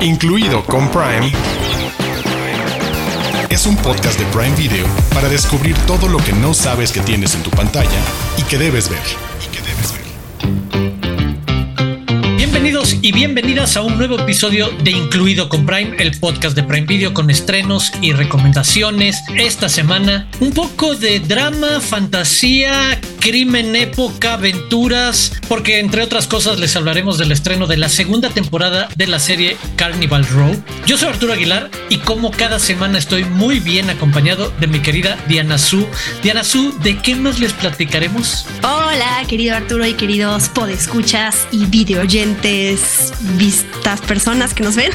incluido con Prime, es un podcast de Prime Video para descubrir todo lo que no sabes que tienes en tu pantalla y que debes ver. Bienvenidos y bienvenidas a un nuevo episodio de Incluido con Prime, el podcast de Prime Video con estrenos y recomendaciones. Esta semana, un poco de drama, fantasía, crimen, época, aventuras, porque entre otras cosas les hablaremos del estreno de la segunda temporada de la serie Carnival Row. Yo soy Arturo Aguilar y como cada semana estoy muy bien acompañado de mi querida Diana Su. Diana Su, ¿de qué más les platicaremos? Hola, querido Arturo y queridos podescuchas y videoyentes, vistas personas que nos ven.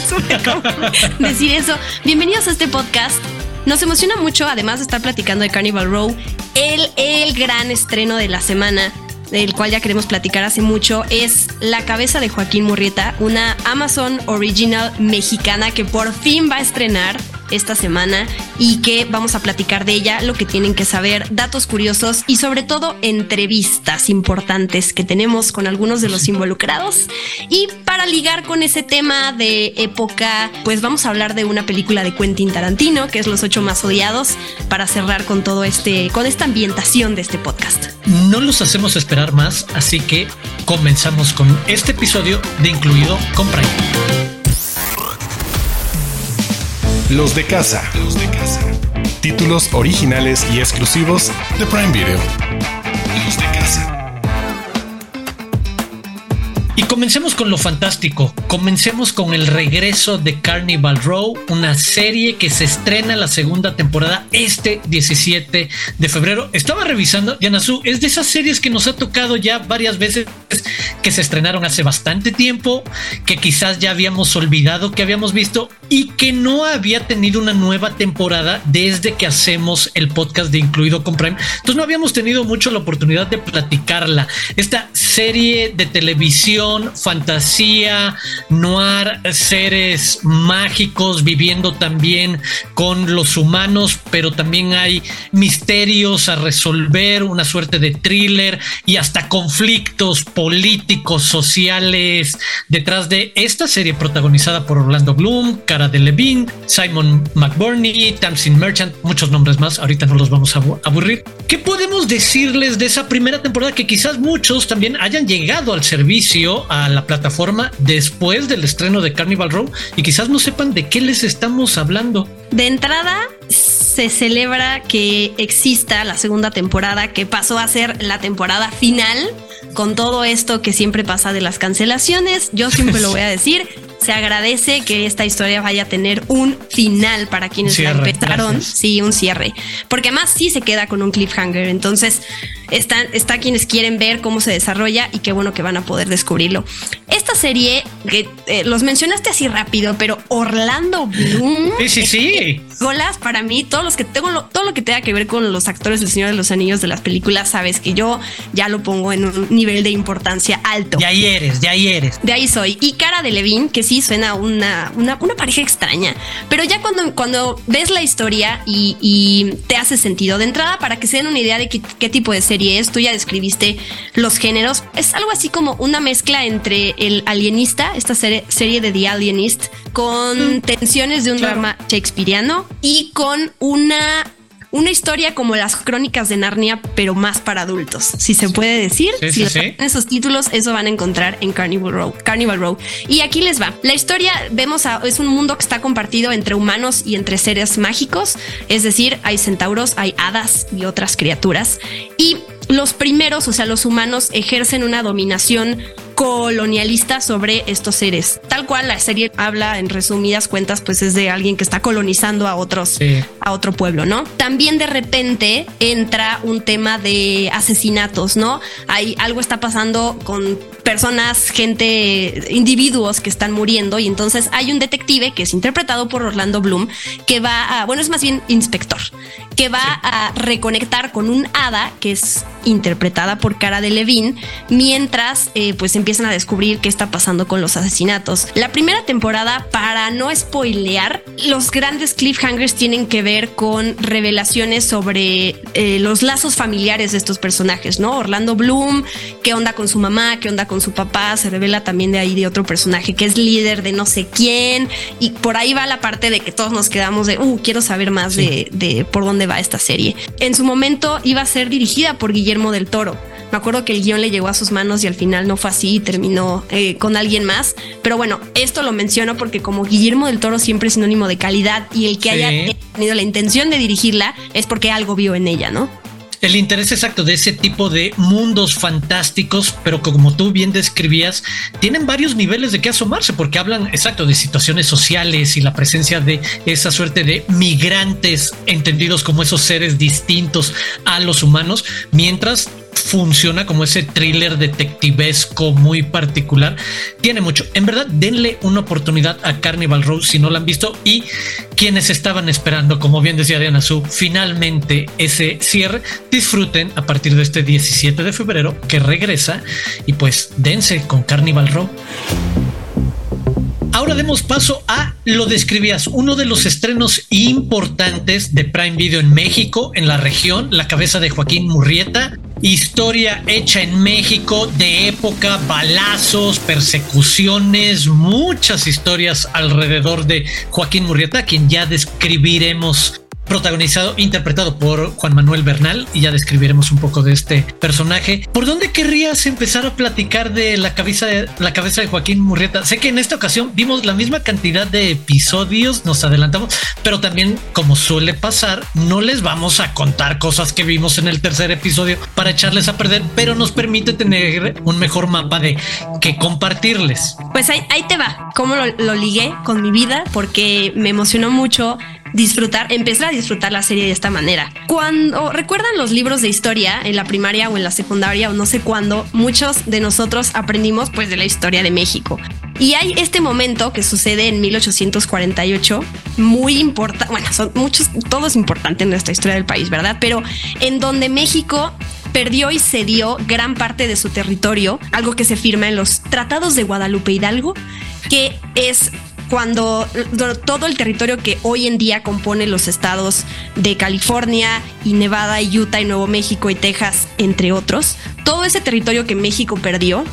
no decir eso. Bienvenidos a este podcast nos emociona mucho, además de estar platicando de Carnival Row, el, el gran estreno de la semana, del cual ya queremos platicar hace mucho, es La cabeza de Joaquín Murrieta, una Amazon Original mexicana que por fin va a estrenar esta semana y que vamos a platicar de ella, lo que tienen que saber, datos curiosos y sobre todo entrevistas importantes que tenemos con algunos de los involucrados. Y para ligar con ese tema de época, pues vamos a hablar de una película de Quentin Tarantino, que es Los ocho más odiados, para cerrar con todo este, con esta ambientación de este podcast. No los hacemos esperar más, así que comenzamos con este episodio de Incluido con Prime. Los de casa. Títulos originales y exclusivos de Prime Video. Los de casa. Y comencemos con lo fantástico. Comencemos con el regreso de Carnival Row, una serie que se estrena la segunda temporada este 17 de febrero. Estaba revisando, Su, es de esas series que nos ha tocado ya varias veces que se estrenaron hace bastante tiempo, que quizás ya habíamos olvidado que habíamos visto y que no había tenido una nueva temporada desde que hacemos el podcast de Incluido con Prime. Entonces no habíamos tenido mucho la oportunidad de platicarla. Esta serie de televisión fantasía, noir, seres mágicos viviendo también con los humanos, pero también hay misterios a resolver, una suerte de thriller y hasta conflictos políticos, sociales detrás de esta serie protagonizada por Orlando Bloom, Cara de Levine, Simon McBurney, Tamsin Merchant, muchos nombres más, ahorita no los vamos a aburrir. ¿Qué podemos decirles de esa primera temporada que quizás muchos también hayan llegado al servicio a la plataforma después del estreno de Carnival Row y quizás no sepan de qué les estamos hablando. De entrada, se celebra que exista la segunda temporada que pasó a ser la temporada final con todo esto que siempre pasa de las cancelaciones. Yo siempre lo voy a decir. Se agradece que esta historia vaya a tener un final para quienes la empezaron. Sí, un cierre. Porque además sí se queda con un cliffhanger. Entonces, está, está quienes quieren ver cómo se desarrolla y qué bueno que van a poder descubrirlo. Esta serie, que eh, los mencionaste así rápido, pero Orlando Bloom. Sí, sí, sí. Golas para mí, todos los que tengo, todo lo que tenga que ver con los actores del Señor de los Anillos de las películas, sabes que yo ya lo pongo en un nivel de importancia alto. De ahí eres, de ahí eres. De ahí soy. Y Cara de Levine, que sí suena una, una, una pareja extraña, pero ya cuando, cuando ves la historia y, y, te hace sentido de entrada para que se den una idea de qué, qué tipo de serie es, tú ya describiste los géneros, es algo así como una mezcla entre el alienista, esta serie, serie de The Alienist, con tensiones de un drama shakespeariano y con una una historia como las crónicas de Narnia, pero más para adultos, si se puede decir. si esos títulos, eso van a encontrar en Carnival Row. Carnival Row. Y aquí les va. La historia, vemos, a, es un mundo que está compartido entre humanos y entre seres mágicos. Es decir, hay centauros, hay hadas y otras criaturas. Y los primeros, o sea, los humanos, ejercen una dominación colonialista sobre estos seres. Tal cual la serie habla en resumidas cuentas, pues es de alguien que está colonizando a otros, a otro pueblo, ¿no? También de repente entra un tema de asesinatos, ¿no? Hay algo está pasando con personas, gente, individuos que están muriendo y entonces hay un detective que es interpretado por Orlando Bloom que va a, bueno, es más bien inspector, que va a reconectar con un hada que es interpretada por Cara de Levine mientras eh, pues empiezan a descubrir qué está pasando con los asesinatos. La primera temporada, para no spoilear, los grandes cliffhangers tienen que ver con revelaciones sobre eh, los lazos familiares de estos personajes, ¿no? Orlando Bloom, qué onda con su mamá, qué onda con su papá, se revela también de ahí de otro personaje que es líder de no sé quién y por ahí va la parte de que todos nos quedamos de, uh, quiero saber más de, de por dónde va esta serie. En su momento iba a ser dirigida por Guillermo del Toro me acuerdo que el guion le llegó a sus manos y al final no fue así y terminó eh, con alguien más. Pero bueno, esto lo menciono porque como Guillermo del Toro siempre es sinónimo de calidad y el que haya tenido la intención de dirigirla es porque algo vio en ella, ¿no? El interés exacto de ese tipo de mundos fantásticos, pero como tú bien describías, tienen varios niveles de qué asomarse, porque hablan exacto de situaciones sociales y la presencia de esa suerte de migrantes entendidos como esos seres distintos a los humanos, mientras funciona como ese thriller detectivesco muy particular. Tiene mucho. En verdad, denle una oportunidad a Carnival Row si no la han visto y quienes estaban esperando, como bien decía Diana Su, finalmente ese cierre, disfruten a partir de este 17 de febrero que regresa y pues dense con Carnival Row. Ahora demos paso a Lo describías, uno de los estrenos importantes de Prime Video en México, en la región, la cabeza de Joaquín Murrieta, historia hecha en México de época, balazos, persecuciones, muchas historias alrededor de Joaquín Murrieta, quien ya describiremos protagonizado, interpretado por Juan Manuel Bernal, y ya describiremos un poco de este personaje. ¿Por dónde querrías empezar a platicar de la cabeza de, la cabeza de Joaquín Murrieta? Sé que en esta ocasión vimos la misma cantidad de episodios, nos adelantamos, pero también, como suele pasar, no les vamos a contar cosas que vimos en el tercer episodio para echarles a perder, pero nos permite tener un mejor mapa de qué compartirles. Pues ahí, ahí te va, cómo lo, lo ligué con mi vida, porque me emocionó mucho disfrutar, empezar a disfrutar la serie de esta manera. Cuando recuerdan los libros de historia en la primaria o en la secundaria o no sé cuándo, muchos de nosotros aprendimos pues de la historia de México. Y hay este momento que sucede en 1848, muy importante, bueno, son muchos, todo es importante en nuestra historia del país, ¿verdad? Pero en donde México perdió y cedió gran parte de su territorio, algo que se firma en los tratados de Guadalupe Hidalgo, que es cuando todo el territorio que hoy en día compone los estados de California y Nevada y Utah y Nuevo México y Texas, entre otros, todo ese territorio que México perdió,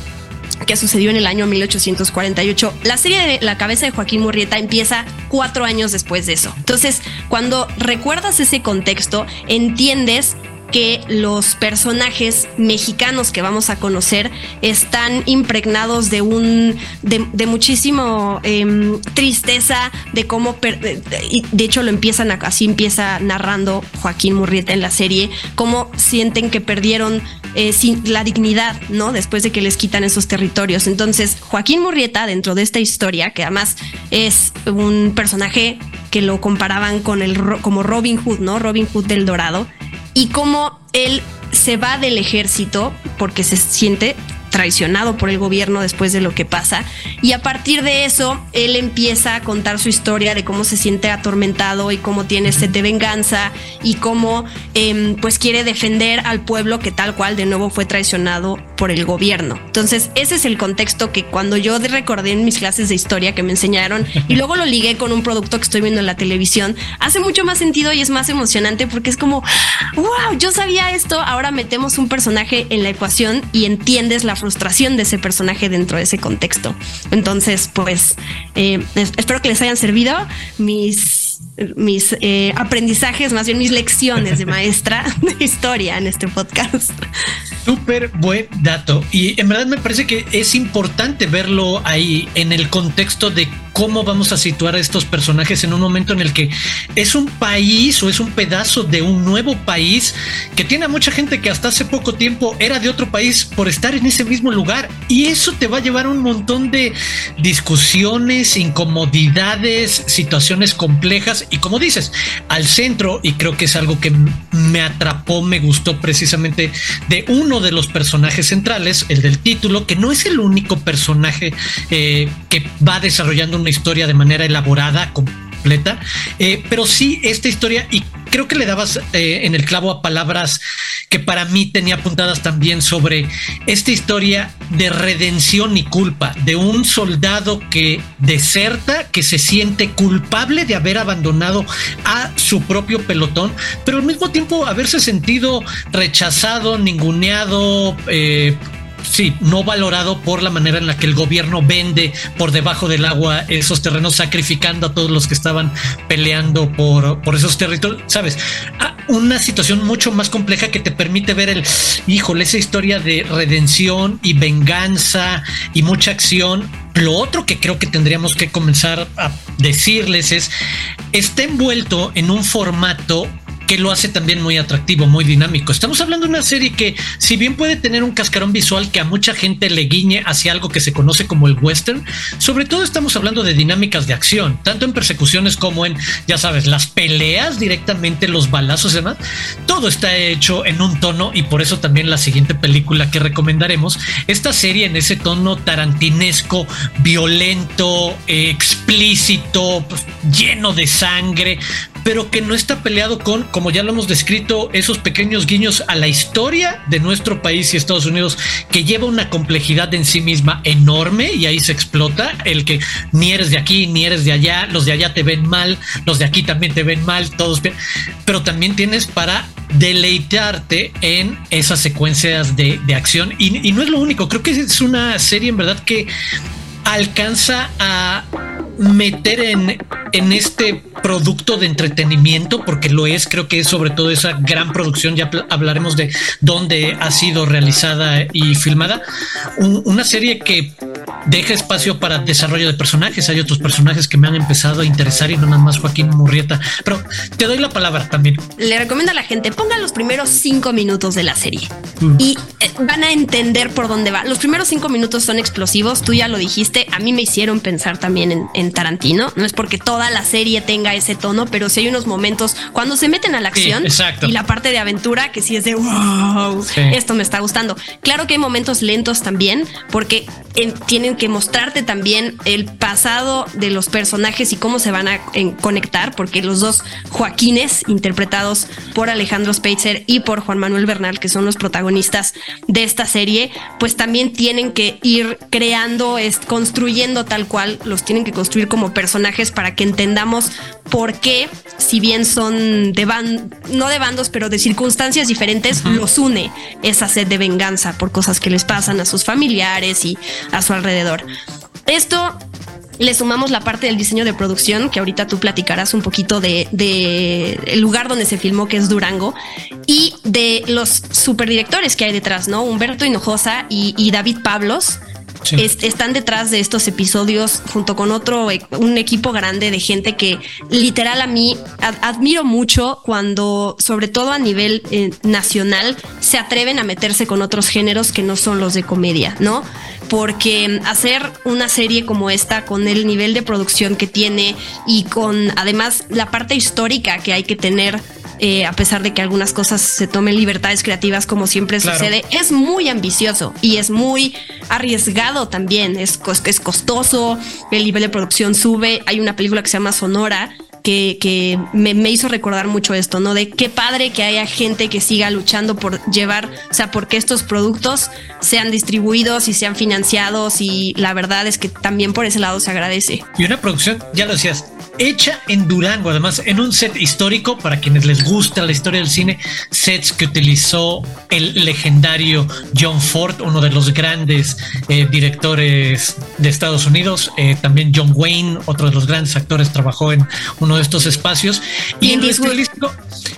que sucedió en el año 1848. La serie de La cabeza de Joaquín Murrieta empieza cuatro años después de eso. Entonces, cuando recuerdas ese contexto, entiendes que los personajes mexicanos que vamos a conocer están impregnados de un de, muchísimo em, tristeza de cómo de hecho lo empiezan a, así empieza narrando Joaquín Murrieta en la serie cómo sienten que perdieron eh, la dignidad no después de que les quitan esos territorios. Entonces Joaquín Murrieta dentro de esta historia que además es un personaje que lo comparaban con el como Robin Hood no Robin Hood del Dorado y cómo él se va del ejército porque se siente traicionado por el gobierno después de lo que pasa. Y a partir de eso, él empieza a contar su historia de cómo se siente atormentado y cómo tiene sed de venganza y cómo em, pues quiere defender al pueblo que tal cual de nuevo fue traicionado por el gobierno. Entonces, ese es el contexto que cuando yo recordé en mis clases de historia que me enseñaron y luego lo ligué con un producto que estoy viendo en la televisión, hace mucho más sentido y es más emocionante porque es como, wow, yo sabía esto, ahora metemos un personaje en la ecuación y entiendes la frustración de ese personaje dentro de ese contexto. Entonces, pues, eh, espero que les hayan servido mis mis eh, aprendizajes, más bien mis lecciones de maestra de historia en este podcast. Súper buen dato. Y en verdad me parece que es importante verlo ahí en el contexto de cómo vamos a situar a estos personajes en un momento en el que es un país o es un pedazo de un nuevo país que tiene a mucha gente que hasta hace poco tiempo era de otro país por estar en ese mismo lugar. Y eso te va a llevar a un montón de discusiones, incomodidades, situaciones complejas. Y como dices, al centro, y creo que es algo que me atrapó, me gustó precisamente de uno de los personajes centrales, el del título, que no es el único personaje eh, que va desarrollando una historia de manera elaborada, completa, eh, pero sí esta historia y creo que le dabas eh, en el clavo a palabras que para mí tenía apuntadas también sobre esta historia de redención y culpa de un soldado que deserta, que se siente culpable de haber abandonado a su propio pelotón, pero al mismo tiempo haberse sentido rechazado, ninguneado, eh, sí, no valorado por la manera en la que el gobierno vende por debajo del agua esos terrenos, sacrificando a todos los que estaban peleando por, por esos territorios, ¿sabes? Ah, una situación mucho más compleja que te permite ver el, híjole, esa historia de redención y venganza y mucha acción. Lo otro que creo que tendríamos que comenzar a decirles es, está envuelto en un formato que lo hace también muy atractivo, muy dinámico. Estamos hablando de una serie que, si bien puede tener un cascarón visual que a mucha gente le guiñe hacia algo que se conoce como el western, sobre todo estamos hablando de dinámicas de acción, tanto en persecuciones como en, ya sabes, las peleas directamente, los balazos y demás. Todo está hecho en un tono y por eso también la siguiente película que recomendaremos, esta serie en ese tono tarantinesco, violento, explícito, pues, lleno de sangre, pero que no está peleado con, como ya lo hemos descrito, esos pequeños guiños a la historia de nuestro país y Estados Unidos, que lleva una complejidad en sí misma enorme y ahí se explota el que ni eres de aquí, ni eres de allá, los de allá te ven mal, los de aquí también te ven mal, todos pero también tienes para deleitarte en esas secuencias de, acción. Y, y no es lo único, creo que es una serie en verdad que alcanza a meter en, en este producto de entretenimiento, porque lo es, creo que es sobre todo esa gran producción, ya hablaremos de dónde ha sido realizada y filmada, una serie que deja espacio para desarrollo de personajes, hay otros personajes que me han empezado a interesar y no nada más Joaquín Murrieta, pero te doy la palabra también. Le recomiendo a la gente, ponga los primeros cinco minutos de la serie mm. y eh, van a entender por dónde va. Los primeros cinco minutos son explosivos, tú ya lo dijiste, a mí me hicieron pensar también en, en Tarantino. No es porque toda la serie tenga ese tono, pero sí hay unos momentos cuando se meten a la acción y la parte de aventura que sí es de wow, esto me está gustando. Claro que hay momentos lentos también, porque tienen que mostrarte también el pasado de los personajes y cómo se van a conectar, porque los dos Joaquines, interpretados por Alejandro Speitzer y por Juan Manuel Bernal, que son los protagonistas de esta serie, pues también tienen que ir creando, construyendo tal cual, los tienen que construir como personajes para que entendamos por qué, si bien son de bandos, no de bandos, pero de circunstancias diferentes, los une esa sed de venganza por cosas que les pasan a sus familiares y a su alrededor. Esto le sumamos la parte del diseño de producción, que ahorita tú platicarás un poquito de, el lugar donde se filmó, que es Durango, y de los superdirectores que hay detrás, ¿no? Humberto Hinojosa y David Pablos están detrás de estos episodios junto con otro, e, un equipo grande de gente que literal a mí admiro mucho cuando, sobre todo a nivel eh, nacional, se atreven a meterse con otros géneros que no son los de comedia, ¿no? Porque hacer una serie como esta con el nivel de producción que tiene y con además la parte histórica que hay que tener eh, a pesar de que algunas cosas se tomen libertades creativas como siempre sucede, es muy ambicioso y es muy arriesgado también, es, es costoso, el nivel de producción sube, hay una película que se llama Sonora, que, me, me, hizo recordar mucho esto, ¿no? De qué padre que haya gente que siga luchando por llevar, o sea, porque estos productos sean distribuidos y sean financiados y la verdad es que también por ese lado se agradece. Y una producción, ya lo decías, hecha en Durango, además en un set histórico para quienes les gusta la historia del cine, sets que utilizó el legendario John Ford, uno de los grandes eh, directores de Estados Unidos, eh, también John Wayne, otro de los grandes actores, trabajó en uno de estos espacios y en estilístico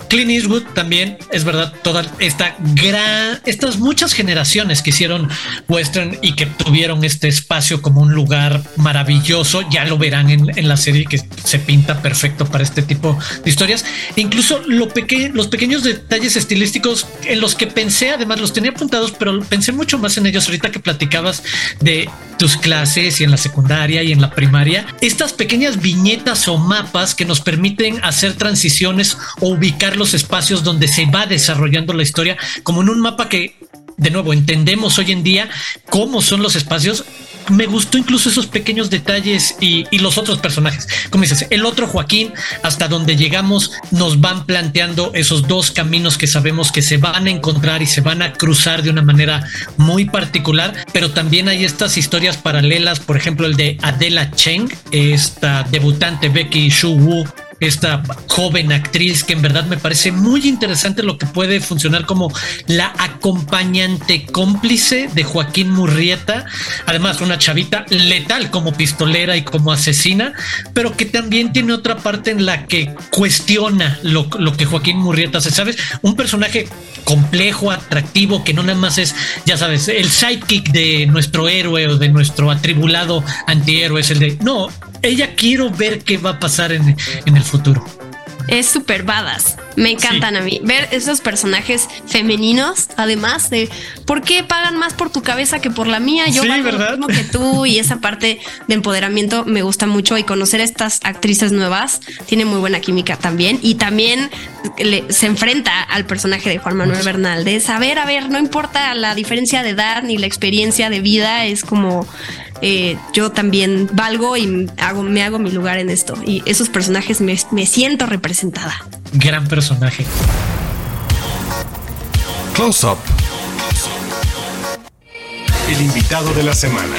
Clint Eastwood también es verdad toda esta gran estas muchas generaciones que hicieron western y que tuvieron este espacio como un lugar maravilloso, ya lo verán en, en la serie que se pinta perfecto para este tipo de historias. incluso lo los pequeños detalles estilísticos en los que pensé, además los tenía apuntados, pero pensé mucho más en ellos ahorita que platicabas de tus clases y en la secundaria y en la primaria. Estas pequeñas viñetas o mapas nos permiten hacer transiciones o ubicar los espacios donde se va desarrollando la historia, como en un mapa que, de nuevo, entendemos hoy en día cómo son los espacios me gustó incluso esos pequeños detalles y, los otros personajes. Como dices, el otro Joaquín, hasta donde llegamos, nos van planteando esos dos caminos que sabemos que se van a encontrar y se van a cruzar de una manera muy particular, pero también hay estas historias paralelas, por ejemplo, el de Adela Cheng, esta debutante Becky Shu Wu esta joven actriz que en verdad me parece muy interesante lo que puede funcionar como la acompañante cómplice de Joaquín Murrieta, además una chavita letal como pistolera y como asesina, pero que también tiene otra parte en la que cuestiona lo, que Joaquín Murrieta hace, ¿sabes? Un personaje complejo, atractivo, que no nada más es, ya sabes, el sidekick de nuestro héroe o de nuestro atribulado antihéroe, es el de, no, ella quiero ver qué va a pasar en, en el futuro. Es súper badass. Me encantan a mí. Ver esos personajes femeninos, además de por qué pagan más por tu cabeza que por la mía. Yo Sí, valgo ¿verdad? lo mismo que tú y esa parte de empoderamiento me gusta mucho y conocer a estas actrices nuevas tiene muy buena química también. Y también le- se enfrenta al personaje de Juan Manuel Bernal de saber, a ver, no importa la diferencia de edad ni la experiencia de vida, es como eh, yo también valgo y hago, me hago mi lugar en esto. Y esos personajes me, me siento representada. Gran personaje. Close Up. El invitado de la semana.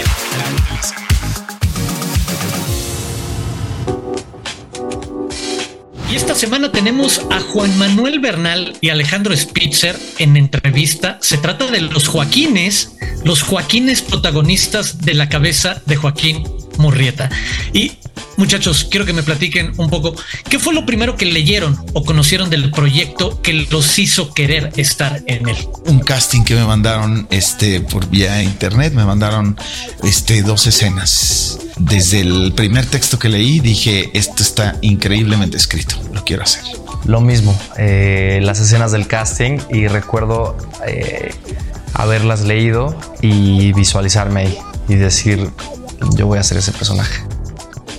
Esta semana tenemos a Juan Manuel Bernal y Alejandro Spitzer en entrevista. Se trata de los Joaquines, los Joaquines protagonistas de la cabeza de Joaquín Murrieta. Y muchachos, quiero que me platiquen un poco qué fue lo primero que leyeron o conocieron del proyecto que los hizo querer estar en él. un casting que me mandaron este por vía internet me mandaron este dos escenas desde el primer texto que leí dije esto está increíblemente escrito lo quiero hacer Lo mismo, eh, las escenas del casting y recuerdo eh, haberlas leído y visualizarme ahí y decir, yo voy a ser ese personaje.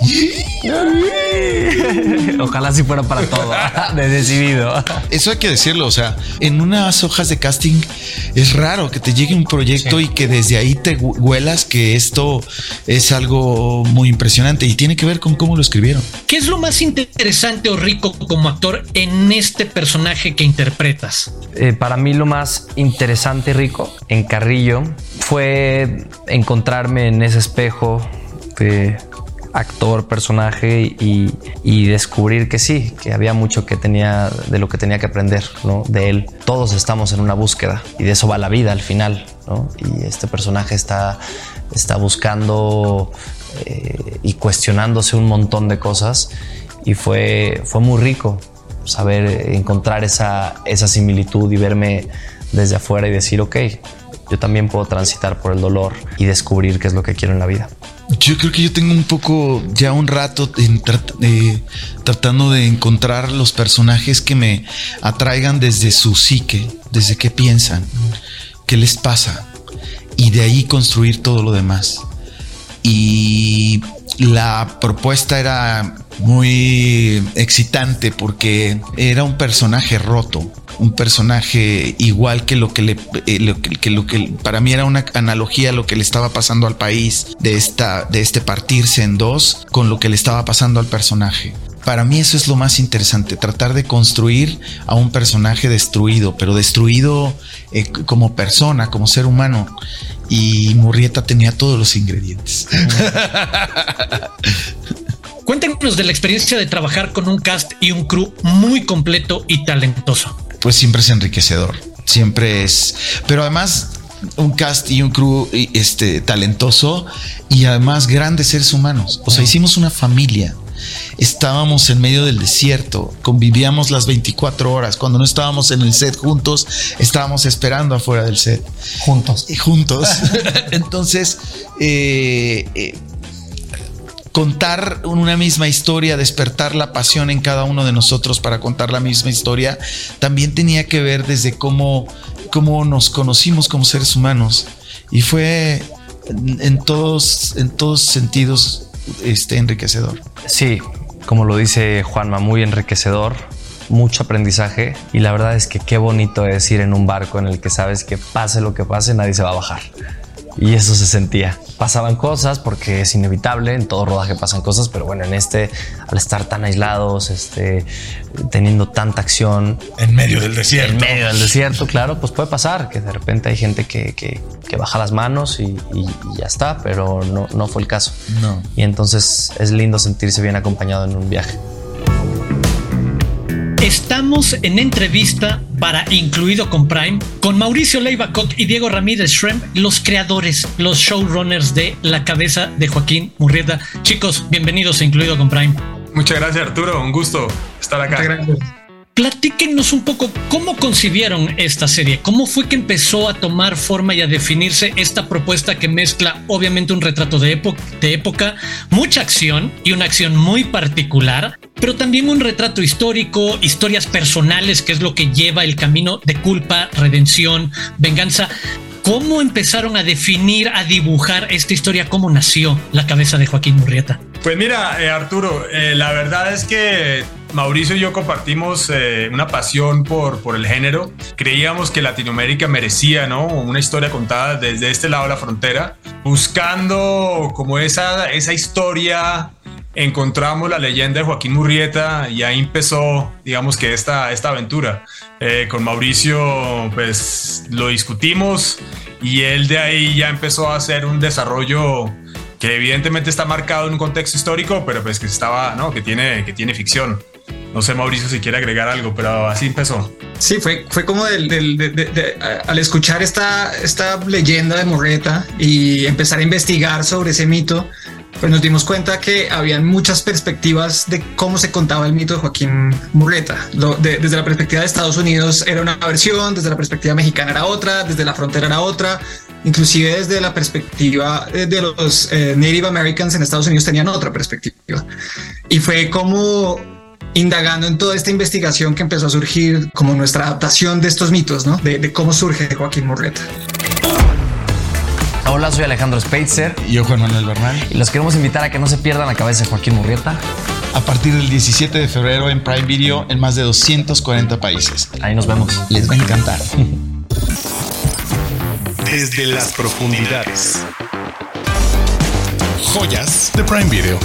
Ojalá si fuera para todo, de decidido. eso hay que decirlo o sea en unas hojas de casting es raro que te llegue un proyecto y que desde ahí te hu- huelas que esto es algo muy impresionante y tiene que ver con cómo lo escribieron ¿Qué es lo más interesante o rico como actor en este personaje que interpretas? Eh, para mí lo más interesante y rico en Carrillo fue encontrarme en ese espejo de actor, personaje y, descubrir que sí, que había mucho que tenía de lo que tenía que aprender ¿no? de él. Todos estamos en una búsqueda y de eso va la vida al final. ¿no? Y este personaje está, está buscando eh, y cuestionándose un montón de cosas y fue, fue muy rico saber encontrar esa, esa similitud y verme desde afuera y decir, ok, yo también puedo transitar por el dolor y descubrir qué es lo que quiero en la vida. Yo creo que yo tengo un poco, ya un rato eh, tratando de encontrar los personajes que me atraigan desde su psique, desde qué piensan, qué les pasa, y de ahí construir todo lo demás. Y la propuesta era muy excitante porque era un personaje roto, un personaje igual que lo que le eh, que lo que para mí era una analogía a lo que le estaba pasando al país de esta de este partirse en dos con lo que le estaba pasando al personaje. Para mí eso es lo más interesante, tratar de construir a un personaje destruido, pero destruido eh, como persona, como ser humano. Y Murrieta tenía todos los ingredientes. Cuéntenos de la experiencia de trabajar con un cast y un crew muy completo y talentoso. pues siempre es enriquecedor. Siempre es. Pero además, un cast y un crew este, talentoso y además grandes seres humanos. O sea, hicimos una familia. Estábamos en medio del desierto, convivíamos las 24 horas. Cuando no estábamos en el set juntos, estábamos esperando afuera del set. Juntos. Y juntos. Entonces, eh, eh, contar una misma historia, despertar la pasión en cada uno de nosotros para contar la misma historia, también tenía que ver desde cómo, cómo nos conocimos como seres humanos. Y fue en, en todos, en todos sentidos este, enriquecedor. Sí, como lo dice Juanma, muy enriquecedor, mucho aprendizaje y la verdad es que qué bonito es ir en un barco en el que sabes que pase lo que pase, nadie se va a bajar. Y eso se sentía. Pasaban cosas porque es inevitable, en todo rodaje pasan cosas, pero bueno, en este, al estar tan aislados, este, teniendo tanta acción. En medio del desierto. En medio del desierto, claro, pues puede pasar que de repente hay gente que, que, baja las manos y, ya está, pero no, no fue el caso. No. Y entonces es lindo sentirse bien acompañado en un viaje. Estamos en entrevista para Incluido con Prime con Mauricio Leiva y Diego Ramírez Shrem, los creadores, los showrunners de La Cabeza de Joaquín Murrieta. Chicos, bienvenidos a Incluido con Prime. Muchas gracias Arturo, un gusto estar acá. gracias. Platíquenos un poco cómo concibieron esta serie, cómo fue que empezó a tomar forma y a definirse esta propuesta que mezcla obviamente un retrato de, de época, mucha acción y una acción muy particular, pero también un retrato histórico, historias personales, que es lo que lleva el camino de culpa, redención, venganza. ¿Cómo empezaron a definir, a dibujar esta historia? ¿Cómo nació la cabeza de Joaquín Murrieta? Pues mira, eh, Arturo, eh, la verdad es que Mauricio y yo compartimos eh, una pasión por, por el género. Creíamos que Latinoamérica merecía ¿no? una historia contada desde este lado de la frontera, buscando como esa, esa historia encontramos la leyenda de Joaquín Murrieta y ahí empezó, digamos que esta, esta aventura. Eh, con Mauricio, pues lo discutimos y él de ahí ya empezó a hacer un desarrollo que evidentemente está marcado en un contexto histórico, pero pues que estaba, ¿no? Que tiene, que tiene ficción. No sé, Mauricio, si quiere agregar algo, pero así empezó. Sí, fue, fue como del, al escuchar esta, esta leyenda de Murrieta y empezar a investigar sobre ese mito, pues nos dimos cuenta que habían muchas perspectivas de cómo se contaba el mito de Joaquín Murrieta. desde la perspectiva de Estados Unidos era una versión, desde la perspectiva mexicana era otra, desde la frontera era otra, inclusive desde la perspectiva de los eh, Native Americans en Estados Unidos tenían otra perspectiva. Y fue como indagando en toda esta investigación que empezó a surgir como nuestra adaptación de estos mitos, ¿no? De, de cómo surge Joaquín Murrieta. Hola, soy Alejandro Speitzer. Y yo, Juan Manuel Bernal. Y los queremos invitar a que no se pierdan la cabeza de Joaquín Murrieta. A partir del 17 de febrero en Prime Video en más de 240 países. Ahí nos vemos. Les va a encantar. Desde las profundidades. Joyas de Prime Video.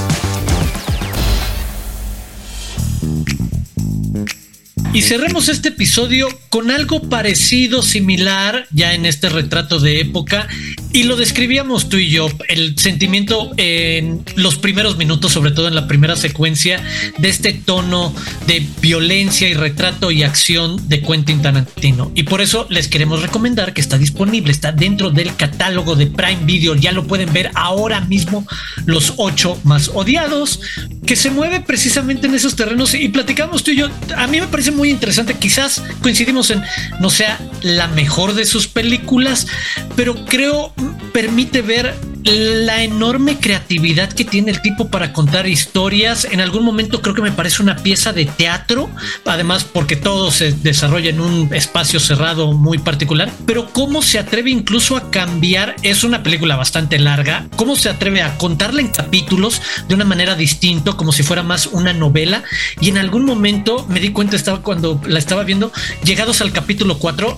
Y cerremos este episodio con algo parecido, similar, ya en este retrato de época. Y lo describíamos tú y yo, el sentimiento en los primeros minutos, sobre todo en la primera secuencia, de este tono de violencia y retrato y acción de Quentin Tarantino. Y por eso les queremos recomendar que está disponible, está dentro del catálogo de Prime Video. Ya lo pueden ver ahora mismo, los ocho más odiados, que se mueve precisamente en esos terrenos. Y platicamos tú y yo, a mí me parece muy interesante. Quizás coincidimos en no sea la mejor de sus películas, pero creo permite ver la enorme creatividad que tiene el tipo para contar historias. En algún momento creo que me parece una pieza de teatro, además porque todo se desarrolla en un espacio cerrado muy particular, pero cómo se atreve incluso a cambiar, es una película bastante larga, cómo se atreve a contarla en capítulos de una manera distinta, como si fuera más una novela. Y en algún momento me di cuenta, estaba cuando la estaba viendo, llegados al capítulo 4,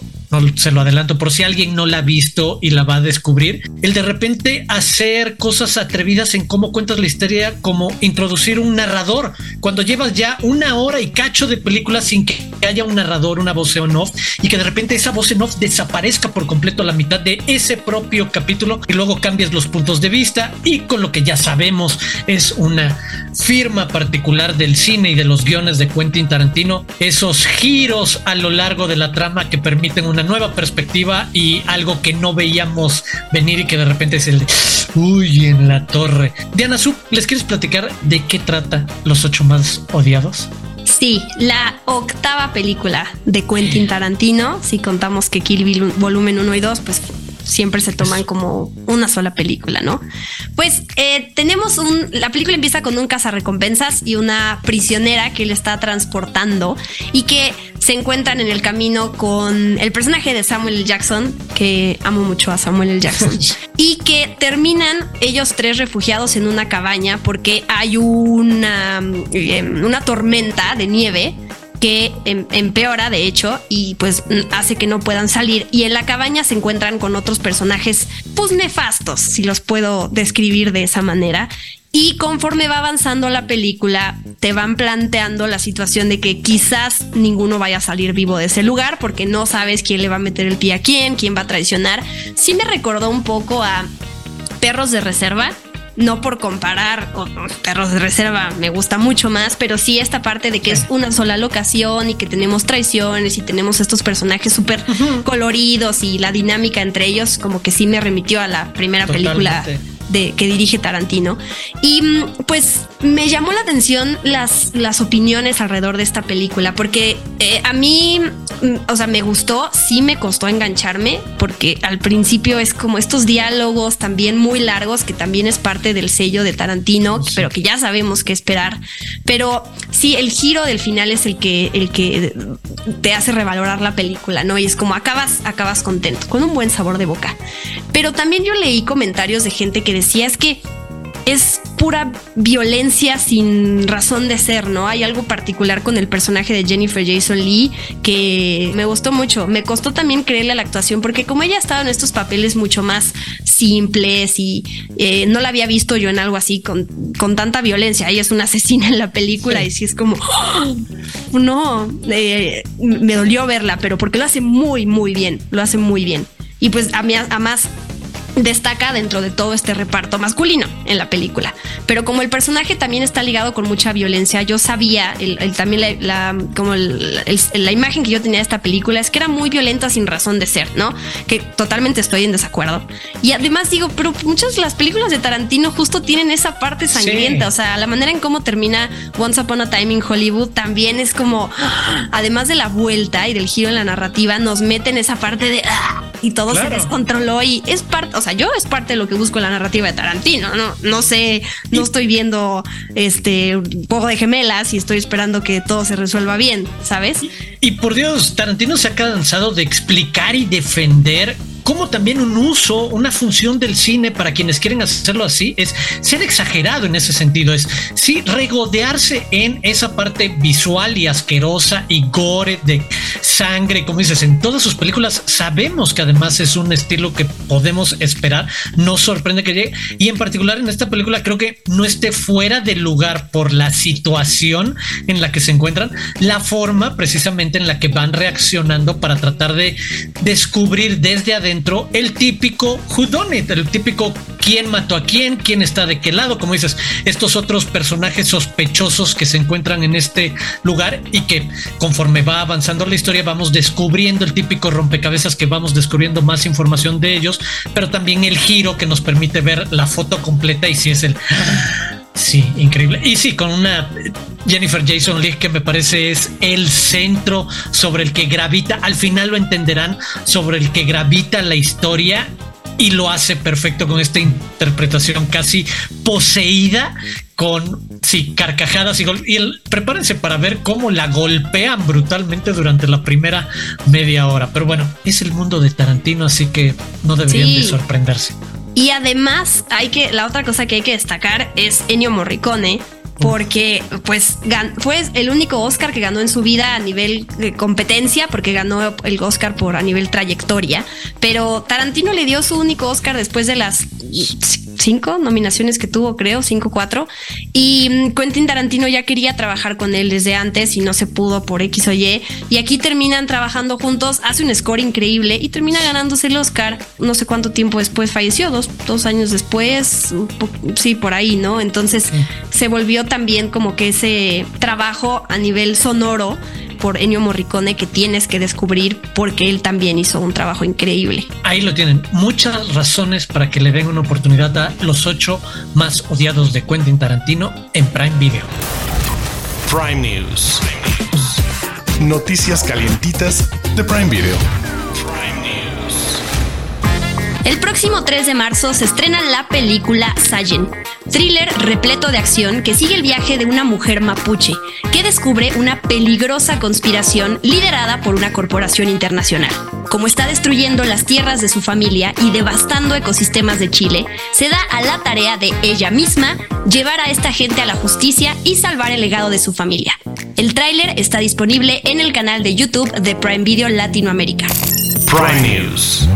se lo adelanto por si alguien no la ha visto y la va a descubrir, el de repente hacer cosas atrevidas en cómo cuentas la historia, como introducir un narrador, cuando llevas ya una hora y cacho de película sin que haya un narrador, una voz en off, y que de repente esa voz en off desaparezca por completo la mitad de ese propio capítulo y luego cambias los puntos de vista y con lo que ya sabemos es una firma particular del cine y de los guiones de Quentin Tarantino, esos giros a lo largo de la trama que permiten una nueva perspectiva y algo que no veíamos venir y que de repente es el de uy en la torre. Diana Sub, ¿les quieres platicar de qué trata Los ocho más odiados? Sí, la octava película de Quentin Tarantino, si contamos que Kill Bill volumen 1 y 2, pues siempre se toman como una sola película, ¿no? Pues eh, tenemos un, la película empieza con un cazarrecompensas y una prisionera que le está transportando y que se encuentran en el camino con el personaje de Samuel L. Jackson, que amo mucho a Samuel L. Jackson, y que terminan ellos tres refugiados en una cabaña porque hay una, eh, una tormenta de nieve que em, empeora de hecho y pues hace que no puedan salir y en la cabaña se encuentran con otros personajes pues nefastos, si los puedo describir de esa manera. Y conforme va avanzando la película, te van planteando la situación de que quizás ninguno vaya a salir vivo de ese lugar porque no sabes quién le va a meter el pie a quién, quién va a traicionar. Sí me recordó un poco a Perros de Reserva, no por comparar con Perros de Reserva, me gusta mucho más, pero sí esta parte de que es una sola locación y que tenemos traiciones y tenemos estos personajes súper coloridos y la dinámica entre ellos, como que sí me remitió a la primera película de, que dirige Tarantino. Y mm, pues me llamó la atención las, las opiniones alrededor de esta película, porque eh, a mí, mm, o sea, me gustó, sí me costó engancharme, porque al principio es como estos diálogos también muy largos, que también es parte del sello de Tarantino, pero que ya sabemos qué esperar. Pero sí, el giro del final es el que, el que te hace revalorar la película, ¿no? Y es como acabas, acabas contento, con un buen sabor de boca. Pero también yo leí comentarios de gente que decía es que es pura violencia sin razón de ser, ¿no? Hay algo particular con el personaje de Jennifer Jason Lee que me gustó mucho. Me costó también creerle a la actuación porque como ella ha estado en estos papeles mucho más simples y eh, no la había visto yo en algo así con, con tanta violencia. Ella es una asesina en la película y sí es como, no, eh, me dolió verla, pero porque lo hace muy, muy bien, lo hace muy bien. Y pues a mí, además, destaca dentro de todo este reparto masculino en la película. Pero como el personaje también está ligado con mucha violencia, yo sabía el, también la, como la imagen que yo tenía de esta película es que era muy violenta sin razón de ser, ¿no? Que totalmente estoy en desacuerdo. Y además digo, pero muchas de las películas de Tarantino justo tienen esa parte sangrienta, o sea, la manera en cómo termina Once Upon a Time in Hollywood también es como, además de la vuelta y del giro en la narrativa, nos meten esa parte de y todo se descontroló y es parte, o sea, yo es parte de lo que busco en la narrativa de Tarantino, no, no sé, no estoy viendo este un poco de gemelas y estoy esperando que todo se resuelva bien, ¿sabes? Y por Dios, Tarantino se ha cansado de explicar y defender como también un uso, una función del cine para quienes quieren hacerlo así es ser exagerado en ese sentido, es sí regodearse en esa parte visual y asquerosa y gore de sangre, como dices, en todas sus películas sabemos que además es un estilo que podemos esperar, no sorprende que llegue y en particular en esta película creo que no esté fuera de lugar por la situación en la que se encuentran, la forma precisamente en la que van reaccionando para tratar de descubrir desde adentro el típico whodunit, el típico quién mató a quién, quién está de qué lado, como dices, estos otros personajes sospechosos que se encuentran en este lugar y que conforme va avanzando la historia vamos descubriendo el típico rompecabezas que vamos descubriendo más información de ellos, pero también el giro que nos permite ver la foto completa y si es el Sí, increíble. Y sí, con una Jennifer Jason Leigh que me parece es el centro sobre el que gravita, al final lo entenderán, sobre el que gravita la historia y lo hace perfecto con esta interpretación casi poseída con sí, carcajadas y, y el, prepárense para ver cómo la golpean brutalmente durante la primera media hora. Pero bueno, es el mundo de Tarantino, así que no deberían de sorprenderse. Y además, hay que, la otra cosa que hay que destacar es Ennio Morricone, porque pues fue el único Oscar que ganó en su vida a nivel de competencia, porque ganó el Oscar por a nivel trayectoria, pero Tarantino le dio su único Oscar después de las cinco nominaciones que tuvo, creo, cinco, cuatro. Y mm, Quentin Tarantino ya quería trabajar con él desde antes y no se pudo por X o Y. Y aquí terminan trabajando juntos, hace un score increíble y termina ganándose el Oscar. No sé cuánto tiempo después falleció, dos, dos años después, sí, por ahí, ¿no? Entonces se volvió también como que ese trabajo a nivel sonoro por Ennio Morricone que tienes que descubrir porque él también hizo un trabajo increíble. Ahí lo tienen. Muchas razones para que le den una oportunidad a los ocho más odiados de Quentin Tarantino en Prime Video. Prime News. Noticias calientitas de Prime Video. El próximo 3 de marzo se estrena la película Sayen, thriller repleto de acción que sigue el viaje de una mujer mapuche que descubre una peligrosa conspiración liderada por una corporación internacional. Como está destruyendo las tierras de su familia y devastando ecosistemas de Chile, se da a la tarea de ella misma llevar a esta gente a la justicia y salvar el legado de su familia. El tráiler está disponible en el canal de YouTube de Prime Video Latinoamérica. Prime News.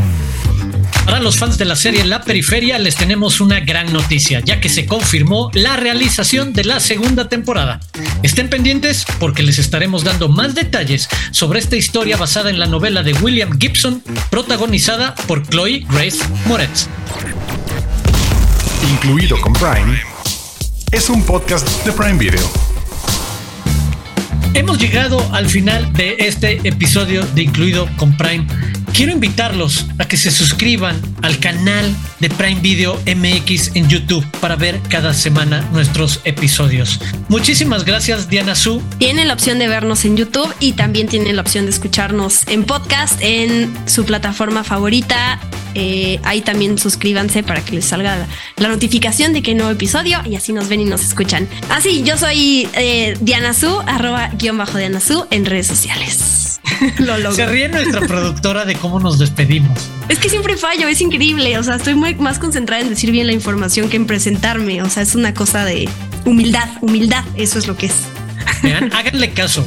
Para los fans de la serie La Periferia les tenemos una gran noticia, ya que se confirmó la realización de la segunda temporada. Estén pendientes porque les estaremos dando más detalles sobre esta historia basada en la novela de William Gibson, protagonizada por Chloe Grace Moretz. Incluido con Prime. Es un podcast de Prime Video. Hemos llegado al final de este episodio de Incluido con Prime. Quiero invitarlos a que se suscriban al canal de Prime Video MX en YouTube para ver cada semana nuestros episodios. Muchísimas gracias Diana Su. Tienen la opción de vernos en YouTube y también tienen la opción de escucharnos en podcast en su plataforma favorita. Eh, ahí también suscríbanse para que les salga la, notificación de que hay nuevo episodio y así nos ven y nos escuchan. Así, yo soy eh, Diana Su, arroba guion bajo Diana Su en redes sociales. Lo. Se ríe nuestra productora de cómo nos despedimos. Es que siempre fallo, es increíble. O sea, estoy muy más concentrada en decir bien la información que en presentarme. O sea, es una cosa de humildad, humildad. Eso es lo que es. Vean, háganle caso.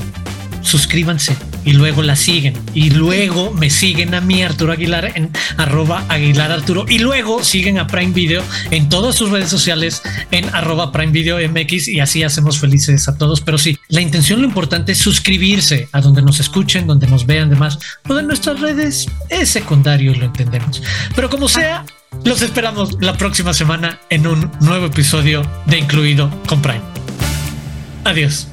Suscríbanse y luego la siguen. Y luego me siguen a mí, Arturo Aguilar, en arroba Aguilar Arturo. Y luego siguen a Prime Video en todas sus redes sociales en arroba Prime Video MX y así hacemos felices a todos. Pero sí, la intención, lo importante es suscribirse a donde nos escuchen, donde nos vean, demás. Lo de nuestras redes es secundario y lo entendemos. Pero como sea, los esperamos la próxima semana en un nuevo episodio de Incluido con Prime. Adiós.